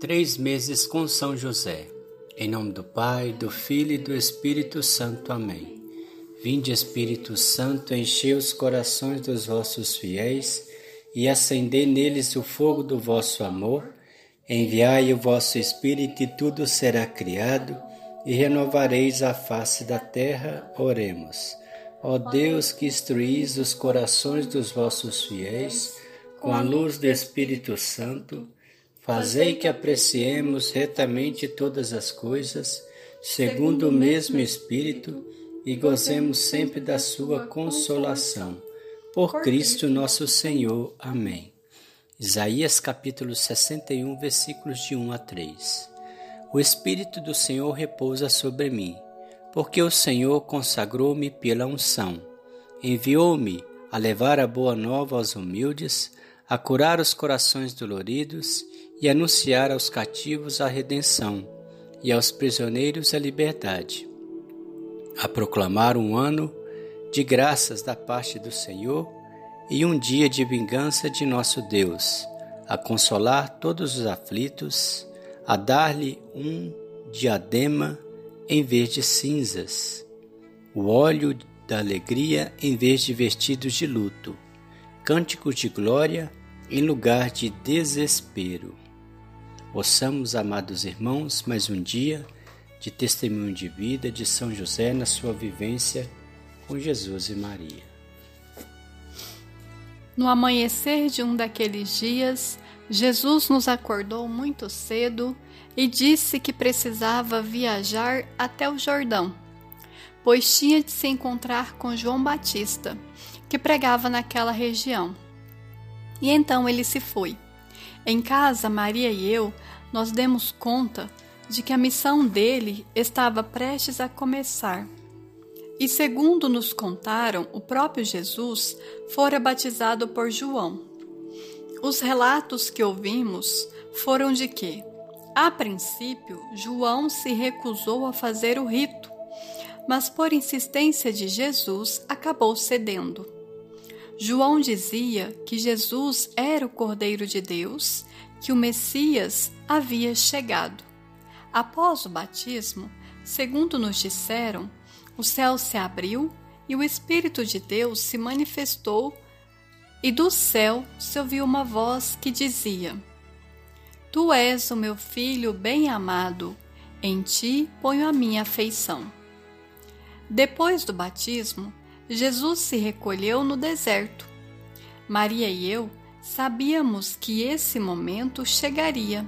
Três meses com São José. Em nome do Pai, do Filho e do Espírito Santo. Amém. Vinde, Espírito Santo, enchei os corações dos vossos fiéis e acendei neles o fogo do vosso amor. Enviai o vosso Espírito e tudo será criado e renovareis a face da terra. Oremos. Ó Deus que instruís os corações dos vossos fiéis com a luz do Espírito Santo, Fazei que apreciemos retamente todas as coisas, segundo o mesmo Espírito, e gozemos sempre da Sua consolação. Por Cristo nosso Senhor. Amém. Isaías capítulo 61, versículos de 1 a 3. O Espírito do Senhor repousa sobre mim, porque o Senhor consagrou-me pela unção. Enviou-me a levar a boa nova aos humildes, a curar os corações doloridos e anunciar aos cativos a redenção e aos prisioneiros a liberdade, a proclamar um ano de graças da parte do Senhor e um dia de vingança de nosso Deus, a consolar todos os aflitos, a dar-lhe um diadema em vez de cinzas, o óleo da alegria em vez de vestidos de luto, cânticos de glória em lugar de desespero. Ouçamos, amados irmãos, mais um dia de testemunho de vida de São José na sua vivência com Jesus e Maria. No amanhecer de um daqueles dias, Jesus nos acordou muito cedo e disse que precisava viajar até o Jordão, pois tinha de se encontrar com João Batista, que pregava naquela região. E então ele se foi. Em casa, Maria e eu, nós demos conta de que a missão dele estava prestes a começar. E segundo nos contaram, o próprio Jesus fora batizado por João. Os relatos que ouvimos foram de que, a princípio, João se recusou a fazer o rito, mas por insistência de Jesus acabou cedendo. João dizia que Jesus era o Cordeiro de Deus, que o Messias havia chegado. Após o batismo, segundo nos disseram, o céu se abriu e o Espírito de Deus se manifestou, e do céu se ouviu uma voz que dizia: Tu és o meu filho bem-amado, em ti ponho a minha afeição. Depois do batismo, Jesus se recolheu no deserto. Maria e eu sabíamos que esse momento chegaria.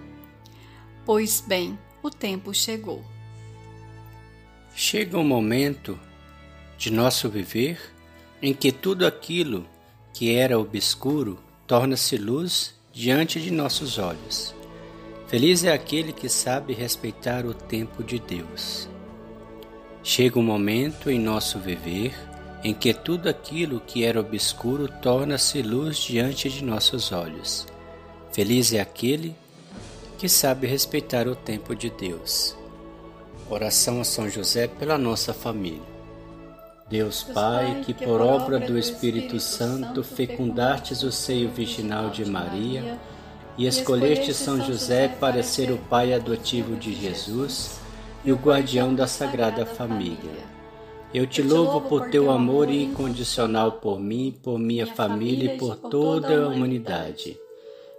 Pois bem, o tempo chegou. Chega um momento de nosso viver em que tudo aquilo que era obscuro torna-se luz diante de nossos olhos. Feliz é aquele que sabe respeitar o tempo de Deus. Chega um momento em nosso viver em que tudo aquilo que era obscuro torna-se luz diante de nossos olhos. Feliz é aquele que sabe respeitar o tempo de Deus. Oração a São José pela nossa família. Deus Pai, que por obra do Espírito Santo fecundastes o seio virginal de Maria e escolheste São José para ser o pai adotivo de Jesus e o guardião da Sagrada Família eu te louvo por teu amor incondicional por mim, por minha família e por toda a humanidade.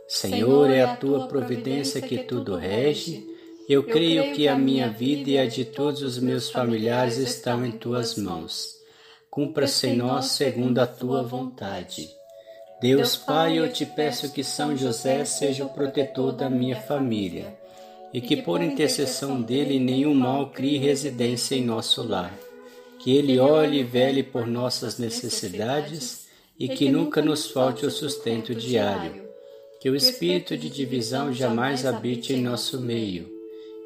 Senhor, é a tua providência que tudo rege. Eu creio que a minha vida e a de todos os meus familiares estão em tuas mãos. Cumpra-se em nós segundo a tua vontade. Deus Pai, eu te peço que São José seja o protetor da minha família e que por intercessão dele nenhum mal crie residência em nosso lar que Ele olhe e vele por nossas necessidades e que nunca nos falte o sustento diário. Que o espírito de divisão jamais habite em nosso meio.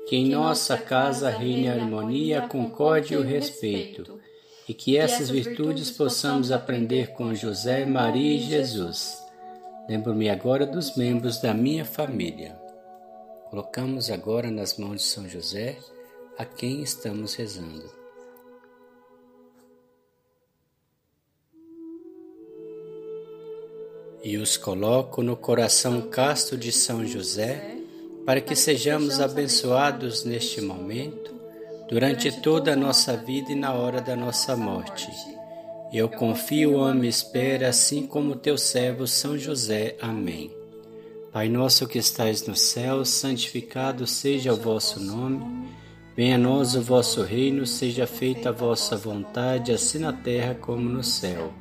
Que em nossa casa reine a harmonia, a concórdia e o respeito. E que essas virtudes possamos aprender com José, Maria e Jesus. Lembro-me agora dos membros da minha família. Colocamos agora nas mãos de São José a quem estamos rezando. E os coloco no coração casto de São José, para que sejamos abençoados neste momento, durante toda a nossa vida e na hora da nossa morte. Eu confio, amo e espero, assim como teu servo São José. Amém. Pai nosso que estais no céu, santificado seja o vosso nome. Venha a nós o vosso reino, seja feita a vossa vontade, assim na terra como no céu.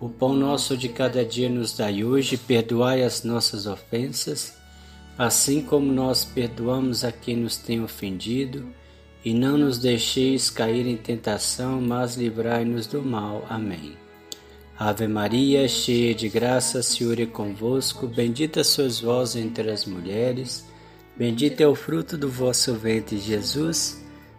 O pão nosso de cada dia nos dai hoje, perdoai as nossas ofensas, assim como nós perdoamos a quem nos tem ofendido, e não nos deixeis cair em tentação, mas livrai-nos do mal. Amém. Ave Maria, cheia de graça, Senhor é convosco, bendita sois vós entre as mulheres, bendito é o fruto do vosso ventre, Jesus.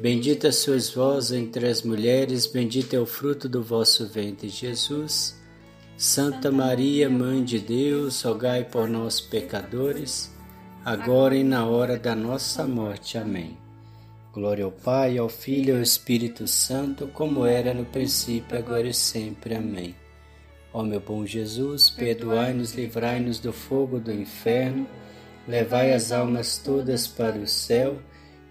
Bendita sois vós entre as mulheres, bendito é o fruto do vosso ventre, Jesus. Santa Maria, Mãe de Deus, rogai por nós, pecadores, agora e na hora da nossa morte. Amém. Glória ao Pai, ao Filho e ao Espírito Santo, como era no princípio, agora e sempre. Amém. Ó meu bom Jesus, perdoai-nos, livrai-nos do fogo do inferno, levai as almas todas para o céu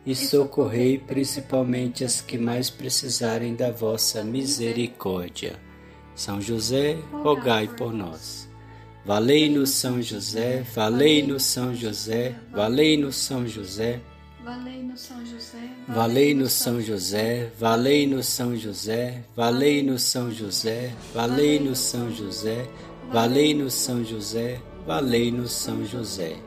e socorrei principalmente as que mais precisarem da vossa misericórdia. São José, rogai por nós. Valei-nos São José, valei-nos São José, valei-nos São José. Valei-nos São José, valei-nos São José, valei-nos São José, valei-nos São José, valei-nos São José, valei-nos São José, valei-nos São José.